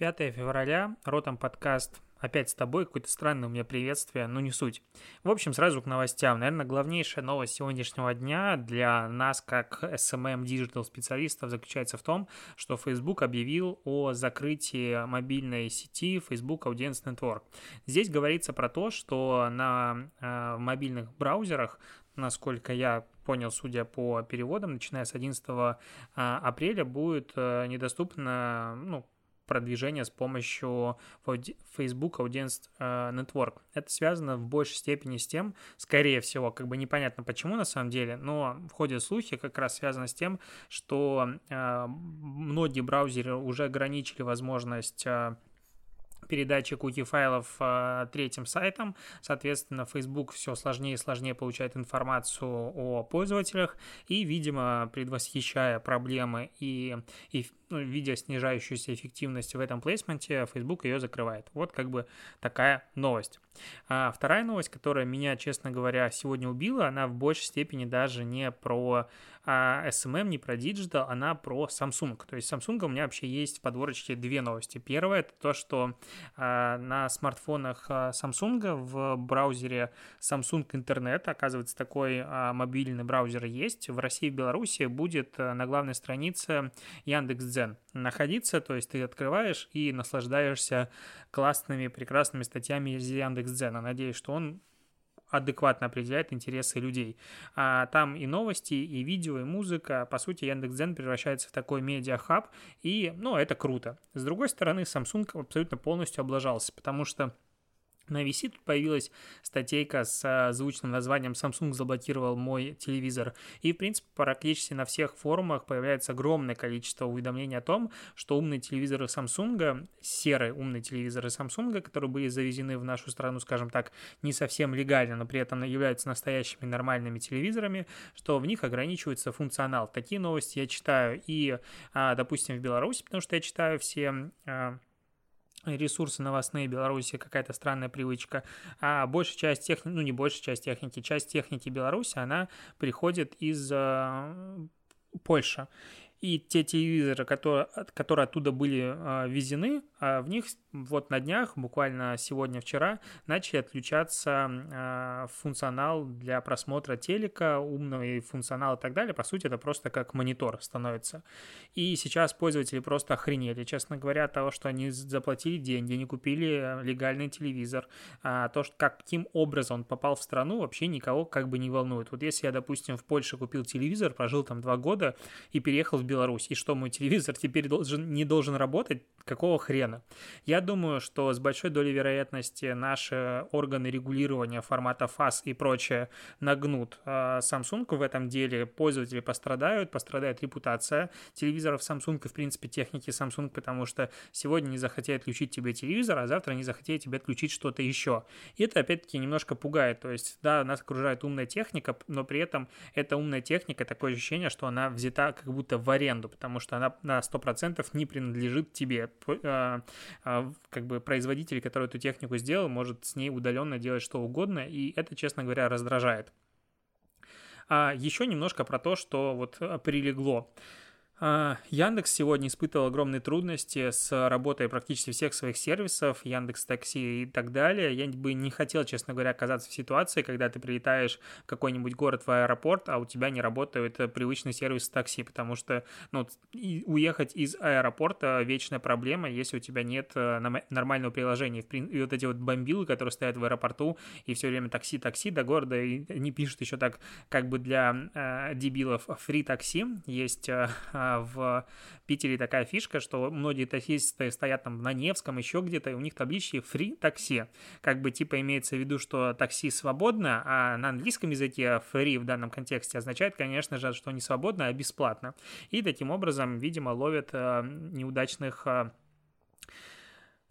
5 февраля, Ротом подкаст Опять с тобой какое-то странное у меня приветствие, но не суть. В общем, сразу к новостям. Наверное, главнейшая новость сегодняшнего дня для нас, как SMM Digital специалистов, заключается в том, что Facebook объявил о закрытии мобильной сети Facebook Audience Network. Здесь говорится про то, что на э, мобильных браузерах насколько я понял, судя по переводам, начиная с 11 э, апреля будет э, недоступно, ну, продвижения с помощью Facebook Audience э, Network. Это связано в большей степени с тем, скорее всего, как бы непонятно почему на самом деле, но в ходе слухи как раз связано с тем, что э, многие браузеры уже ограничили возможность э, передачи куки-файлов э, третьим сайтам. Соответственно, Facebook все сложнее и сложнее получает информацию о пользователях и, видимо, предвосхищая проблемы и, и ну, видя снижающуюся эффективность в этом плейсменте, Facebook ее закрывает. Вот как бы такая новость. А вторая новость, которая меня, честно говоря, сегодня убила, она в большей степени даже не про а, SMM, не про Digital, она про Samsung. То есть Samsung у меня вообще есть в подворочке две новости. Первая это то, что а, на смартфонах а, Samsung в браузере Samsung Internet, оказывается, такой а, мобильный браузер есть. В России и Беларуси будет на главной странице Яндекс.Дзен находиться, то есть ты открываешь и наслаждаешься классными, прекрасными статьями из Яндекс.Дзена. Надеюсь, что он адекватно определяет интересы людей. А там и новости, и видео, и музыка. По сути, Яндекс.Дзен превращается в такой медиахаб, и, ну, это круто. С другой стороны, Samsung абсолютно полностью облажался, потому что на VC тут появилась статейка с а, звучным названием «Samsung заблокировал мой телевизор». И, в принципе, практически на всех форумах появляется огромное количество уведомлений о том, что умные телевизоры Samsung, серые умные телевизоры Samsung, которые были завезены в нашу страну, скажем так, не совсем легально, но при этом являются настоящими нормальными телевизорами, что в них ограничивается функционал. Такие новости я читаю и, а, допустим, в Беларуси, потому что я читаю все а, ресурсы новостные Беларуси какая-то странная привычка, а большая часть техники, ну не большая часть техники, часть техники Беларуси, она приходит из э, Польши. И те телевизоры, которые, которые оттуда были э, везены, э, в них вот на днях, буквально сегодня-вчера, начали отключаться э, функционал для просмотра телека, умный функционал и так далее. По сути, это просто как монитор становится. И сейчас пользователи просто охренели, честно говоря, от того, что они заплатили деньги, не купили легальный телевизор, а то, что каким образом он попал в страну, вообще никого как бы не волнует. Вот если я, допустим, в Польше купил телевизор, прожил там два года и переехал в Беларусь, и что мой телевизор теперь должен, не должен работать, какого хрена? Я думаю, что с большой долей вероятности наши органы регулирования формата FAS и прочее нагнут а Samsung в этом деле. Пользователи пострадают, пострадает репутация телевизоров Samsung и, в принципе, техники Samsung, потому что сегодня не захотели отключить тебе телевизор, а завтра не захотели тебе отключить что-то еще. И это, опять-таки, немножко пугает. То есть, да, нас окружает умная техника, но при этом эта умная техника, такое ощущение, что она взята как будто в аренду, потому что она на 100% не принадлежит тебе. А, а, как бы производитель, который эту технику сделал, может с ней удаленно делать что угодно, и это, честно говоря, раздражает. А еще немножко про то, что вот а, прилегло. А, Яндекс сегодня испытывал огромные трудности с работой практически всех своих сервисов, Яндекс Такси и так далее. Я бы не хотел, честно говоря, оказаться в ситуации, когда ты прилетаешь в какой-нибудь город в аэропорт, а у тебя не работает привычный сервис такси, потому что ну, уехать из аэропорта вечная проблема, если у тебя нет э, нормального приложения. И вот эти вот бомбилы, которые стоят в аэропорту, и все время такси-такси до города, и они пишут еще так, как бы для э, дебилов, фри такси. Есть э, в Питере такая фишка, что многие таксисты стоят там на Невском, еще где-то, и у них таблички free такси. Как бы типа имеется в виду, что такси свободно, а на английском языке free в данном контексте означает, конечно же, что не свободно, а бесплатно. И таким образом, видимо, ловят э, неудачных э,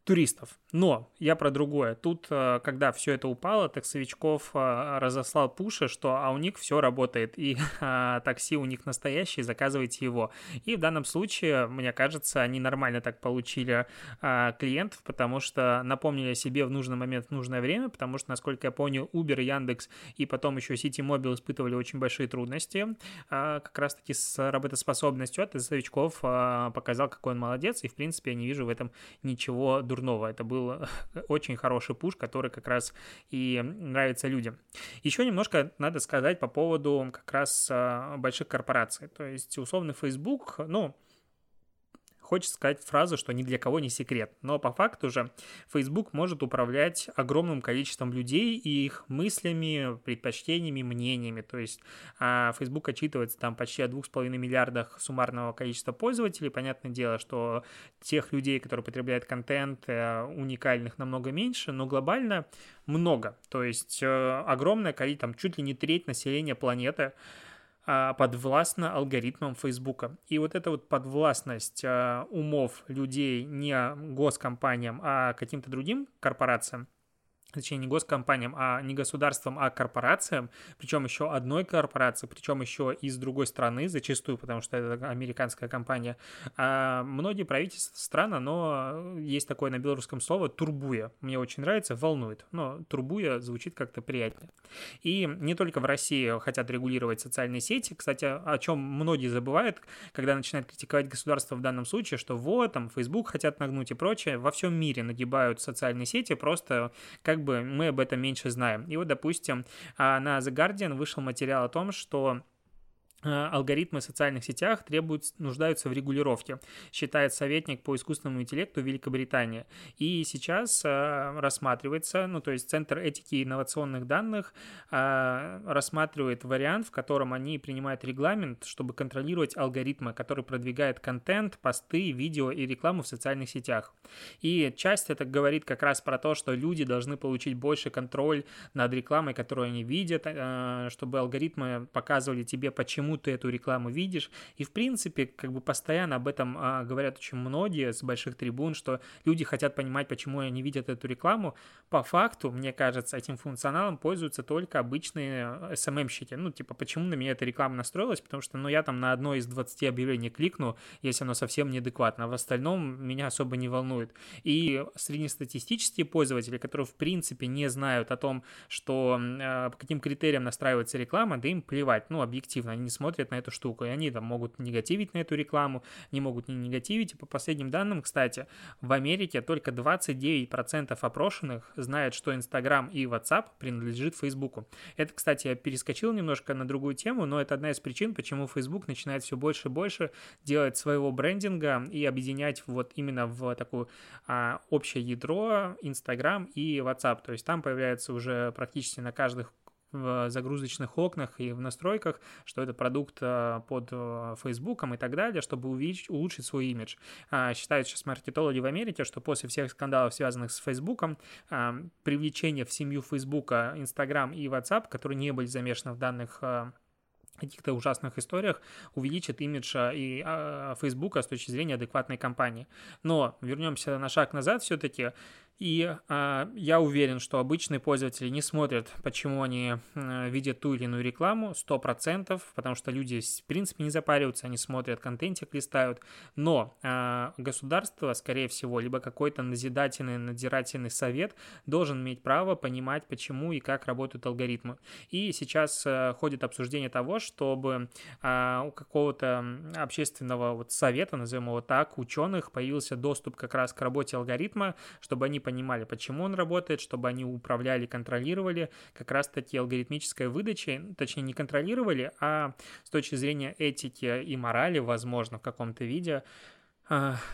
туристов. Но я про другое. Тут, э, когда все это упало, таксовичков э, разослал пуши, что а у них все работает, и а, такси у них настоящее, заказывайте его. И в данном случае, мне кажется, они нормально так получили а, клиентов, потому что напомнили о себе в нужный момент, в нужное время, потому что, насколько я понял, Uber, Яндекс и потом еще Mobile испытывали очень большие трудности а, как раз-таки с работоспособностью, а таксовичков показал, какой он молодец, и, в принципе, я не вижу в этом ничего дурного дурного. Это был очень хороший пуш, который как раз и нравится людям. Еще немножко надо сказать по поводу как раз а, больших корпораций. То есть, условно, Facebook, ну, Хочется сказать фразу, что ни для кого не секрет. Но по факту же Facebook может управлять огромным количеством людей и их мыслями, предпочтениями, мнениями. То есть а Facebook отчитывается там почти о 2,5 миллиардах суммарного количества пользователей. Понятное дело, что тех людей, которые потребляют контент, э, уникальных намного меньше, но глобально много. То есть э, огромное количество, там чуть ли не треть населения планеты подвластна алгоритмам Фейсбука. И вот эта вот подвластность а, умов людей не госкомпаниям, а каким-то другим корпорациям, точнее, не госкомпаниям, а не государствам, а корпорациям, причем еще одной корпорации, причем еще из другой страны зачастую, потому что это американская компания. А многие правительства стран, оно есть такое на белорусском слово турбуя. Мне очень нравится, волнует, но турбуя звучит как-то приятнее. И не только в России хотят регулировать социальные сети, кстати, о чем многие забывают, когда начинают критиковать государство в данном случае, что вот, там, Facebook хотят нагнуть и прочее, во всем мире нагибают социальные сети, просто как как бы мы об этом меньше знаем. И вот, допустим, а, на The Guardian вышел материал о том, что алгоритмы в социальных сетях требуют, нуждаются в регулировке, считает советник по искусственному интеллекту Великобритании. И сейчас э, рассматривается, ну то есть Центр этики и инновационных данных э, рассматривает вариант, в котором они принимают регламент, чтобы контролировать алгоритмы, которые продвигают контент, посты, видео и рекламу в социальных сетях. И часть это говорит как раз про то, что люди должны получить больше контроль над рекламой, которую они видят, э, чтобы алгоритмы показывали тебе, почему почему ты эту рекламу видишь. И, в принципе, как бы постоянно об этом а, говорят очень многие с больших трибун, что люди хотят понимать, почему они видят эту рекламу. По факту, мне кажется, этим функционалом пользуются только обычные SMM-щики. Ну, типа, почему на меня эта реклама настроилась? Потому что, ну, я там на одно из 20 объявлений кликну, если оно совсем неадекватно, а в остальном меня особо не волнует. И среднестатистические пользователи, которые, в принципе, не знают о том, что э, по каким критериям настраивается реклама, да им плевать, ну, объективно, они не смотрят на эту штуку, и они там могут негативить на эту рекламу, не могут не негативить. И по последним данным, кстати, в Америке только 29% опрошенных знают, что Инстаграм и WhatsApp принадлежит Фейсбуку. Это, кстати, я перескочил немножко на другую тему, но это одна из причин, почему Facebook начинает все больше и больше делать своего брендинга и объединять вот именно в такое а, общее ядро Инстаграм и WhatsApp. То есть там появляется уже практически на каждых в загрузочных окнах и в настройках, что это продукт э, под Фейсбуком и так далее, чтобы увеличить, улучшить свой имидж. А, считают сейчас маркетологи в Америке, что после всех скандалов, связанных с Фейсбуком, а, привлечение в семью Фейсбука, Инстаграм и WhatsApp, которые не были замешаны в данных э, каких-то ужасных историях увеличит имидж и Фейсбука с точки зрения адекватной компании. Но вернемся на шаг назад все-таки. И э, я уверен, что обычные пользователи не смотрят, почему они э, видят ту или иную рекламу, 100%, потому что люди, в принципе, не запариваются, они смотрят, контентик листают. Но э, государство, скорее всего, либо какой-то назидательный, надзирательный совет должен иметь право понимать, почему и как работают алгоритмы. И сейчас э, ходит обсуждение того, чтобы э, у какого-то общественного вот совета, назовем его так, ученых, появился доступ как раз к работе алгоритма, чтобы они понимали, почему он работает, чтобы они управляли, контролировали как раз-таки алгоритмической выдачей, точнее не контролировали, а с точки зрения этики и морали, возможно, в каком-то виде,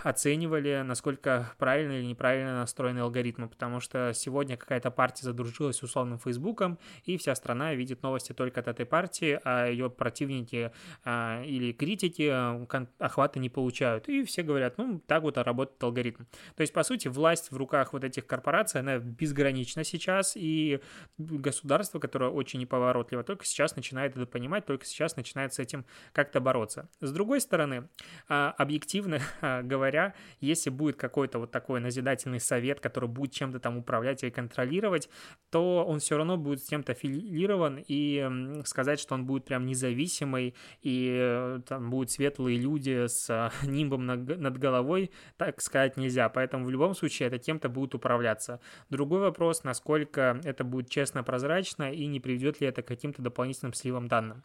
оценивали, насколько правильно или неправильно настроены алгоритмы, потому что сегодня какая-то партия задружилась с условным Фейсбуком, и вся страна видит новости только от этой партии, а ее противники а, или критики а, охвата не получают. И все говорят, ну, так вот работает алгоритм. То есть, по сути, власть в руках вот этих корпораций, она безгранична сейчас, и государство, которое очень неповоротливо, только сейчас начинает это понимать, только сейчас начинает с этим как-то бороться. С другой стороны, объективно говоря, если будет какой-то вот такой назидательный совет, который будет чем-то там управлять или контролировать, то он все равно будет с кем-то аффилирован, и сказать, что он будет прям независимый, и э, там будут светлые люди с нимбом над головой, так сказать нельзя. Поэтому в любом случае это кем-то будет управляться. Другой вопрос, насколько это будет честно, прозрачно, и не приведет ли это к каким-то дополнительным сливам данным.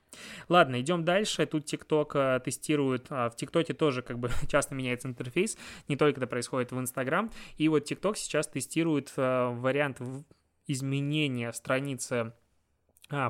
Ладно, идем дальше. Тут TikTok э, тестирует, а, в TikTok тоже как бы часто меняется интерфейс, не только это происходит в Instagram. И вот TikTok сейчас тестирует э, вариант изменения страницы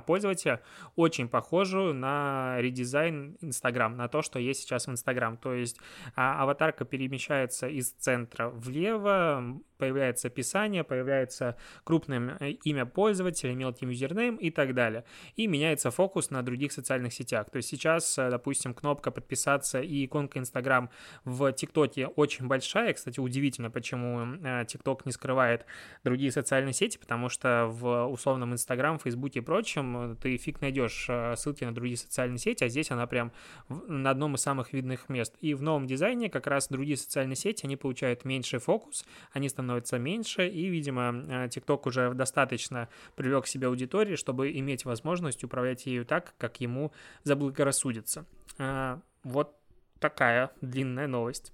пользователя очень похожую на редизайн Instagram, на то, что есть сейчас в Instagram. То есть а, аватарка перемещается из центра влево, появляется описание, появляется крупное э, имя пользователя, мелкий юзернейм и так далее. И меняется фокус на других социальных сетях. То есть сейчас, э, допустим, кнопка подписаться и иконка Instagram в ТикТоке очень большая. Кстати, удивительно, почему э, ТикТок не скрывает другие социальные сети, потому что в условном Instagram, Фейсбуке и прочем ты фиг найдешь ссылки на другие социальные сети, а здесь она прям на одном из самых видных мест. И в новом дизайне как раз другие социальные сети, они получают меньший фокус, они становятся меньше, и, видимо, э, TikTok уже достаточно привлек к себе аудитории, чтобы иметь возможность управлять ею так, как ему заблагорассудится. Э, вот такая длинная новость.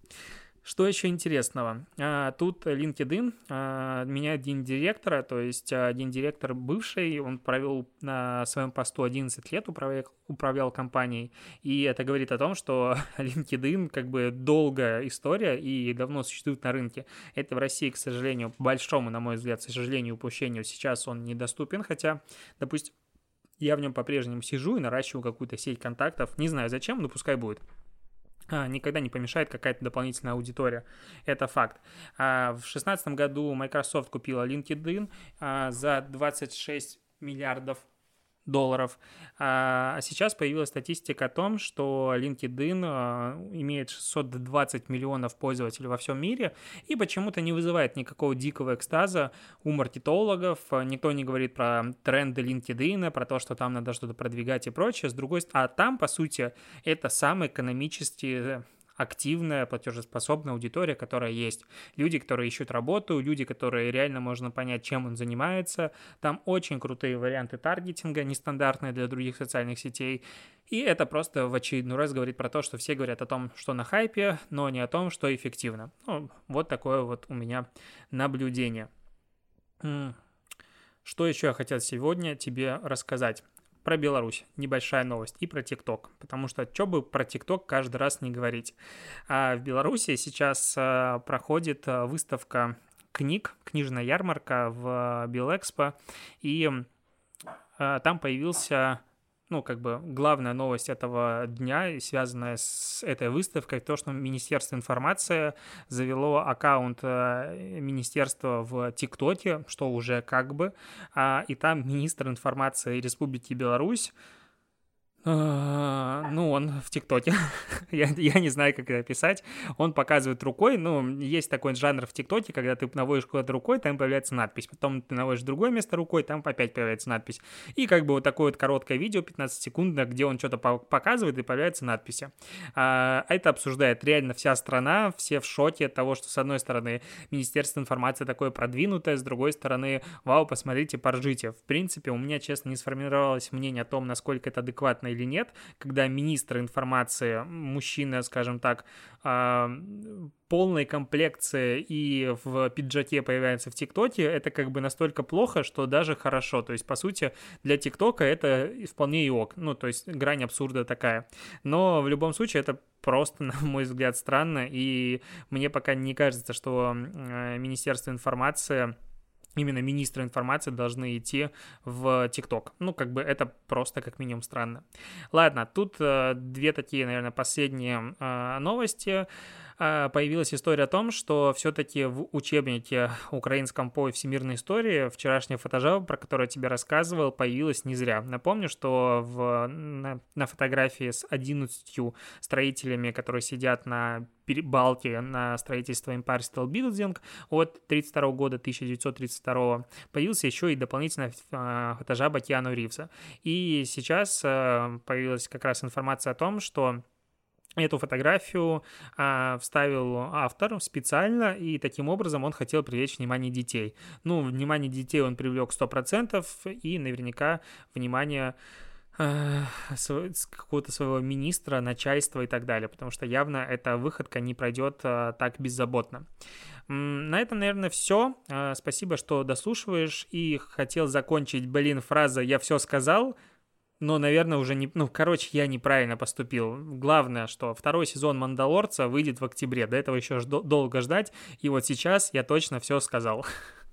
Что еще интересного? А, тут LinkedIn а, меняет день директора, то есть один директор бывший, он провел на своем посту 11 лет, управлял, управлял компанией, и это говорит о том, что LinkedIn как бы долгая история и давно существует на рынке. Это в России, к сожалению, большому, на мой взгляд, к сожалению, упущению сейчас он недоступен, хотя, допустим, я в нем по-прежнему сижу и наращиваю какую-то сеть контактов, не знаю зачем, но пускай будет. А, никогда не помешает какая-то дополнительная аудитория. Это факт. А, в 2016 году Microsoft купила LinkedIn а, за 26 миллиардов долларов. А сейчас появилась статистика о том, что LinkedIn а, имеет 620 миллионов пользователей во всем мире и почему-то не вызывает никакого дикого экстаза у маркетологов. Никто не говорит про тренды LinkedIn, про то, что там надо что-то продвигать и прочее. С другой стороны, а там, по сути, это самый экономически активная, платежеспособная аудитория, которая есть. Люди, которые ищут работу, люди, которые реально можно понять, чем он занимается. Там очень крутые варианты таргетинга, нестандартные для других социальных сетей. И это просто в очередной раз говорит про то, что все говорят о том, что на хайпе, но не о том, что эффективно. Ну, вот такое вот у меня наблюдение. Что еще я хотел сегодня тебе рассказать? Про Беларусь, небольшая новость, и про ТикТок, потому что что бы про ТикТок каждый раз не говорить. А в Беларуси сейчас а, проходит а, выставка книг, книжная ярмарка в Белэкспо, и там появился ну, как бы главная новость этого дня, связанная с этой выставкой, то, что Министерство информации завело аккаунт э, министерства в ТикТоке, что уже как бы, а, и там министр информации Республики Беларусь ну, он в ТикТоке. я, я не знаю, как это описать. Он показывает рукой. Ну, есть такой жанр в ТикТоке, когда ты наводишь куда-то рукой, там появляется надпись. Потом ты наводишь другое место рукой, там опять появляется надпись. И как бы вот такое вот короткое видео, 15 секунд, где он что-то показывает и появляются надписи. А, это обсуждает реально вся страна, все в шоке от того, что с одной стороны Министерство информации такое продвинутое, с другой стороны, вау, посмотрите, поржите. В принципе, у меня, честно, не сформировалось мнение о том, насколько это адекватно или нет, когда министр информации, мужчина, скажем так, а, полной комплекции и в пиджаке появляется в ТикТоке, это как бы настолько плохо, что даже хорошо. То есть, по сути, для ТикТока это вполне и ок. Ну, то есть, грань абсурда такая. Но в любом случае это просто, на мой взгляд, странно, и мне пока не кажется, что Министерство информации именно министры информации должны идти в ТикТок. Ну, как бы это просто как минимум странно. Ладно, тут э, две такие, наверное, последние э, новости. Появилась история о том, что все-таки в учебнике украинском по всемирной истории вчерашняя фотожаба, про которую я тебе рассказывал, появилась не зря. Напомню, что в, на, на фотографии с 11 строителями, которые сидят на Балтии на строительство Empire State Building от 32 года, 1932, появился еще и дополнительная а, фотожаба Киану Ривза. И сейчас а, появилась как раз информация о том, что Эту фотографию а, вставил автор специально, и таким образом он хотел привлечь внимание детей. Ну, внимание детей он привлек 100%, и наверняка внимание а, какого-то своего министра, начальства и так далее, потому что явно эта выходка не пройдет а, так беззаботно. На этом, наверное, все. А, спасибо, что дослушиваешь. И хотел закончить, блин, фраза «я все сказал», но, наверное, уже не... Ну, короче, я неправильно поступил. Главное, что второй сезон «Мандалорца» выйдет в октябре. До этого еще долго ждать. И вот сейчас я точно все сказал.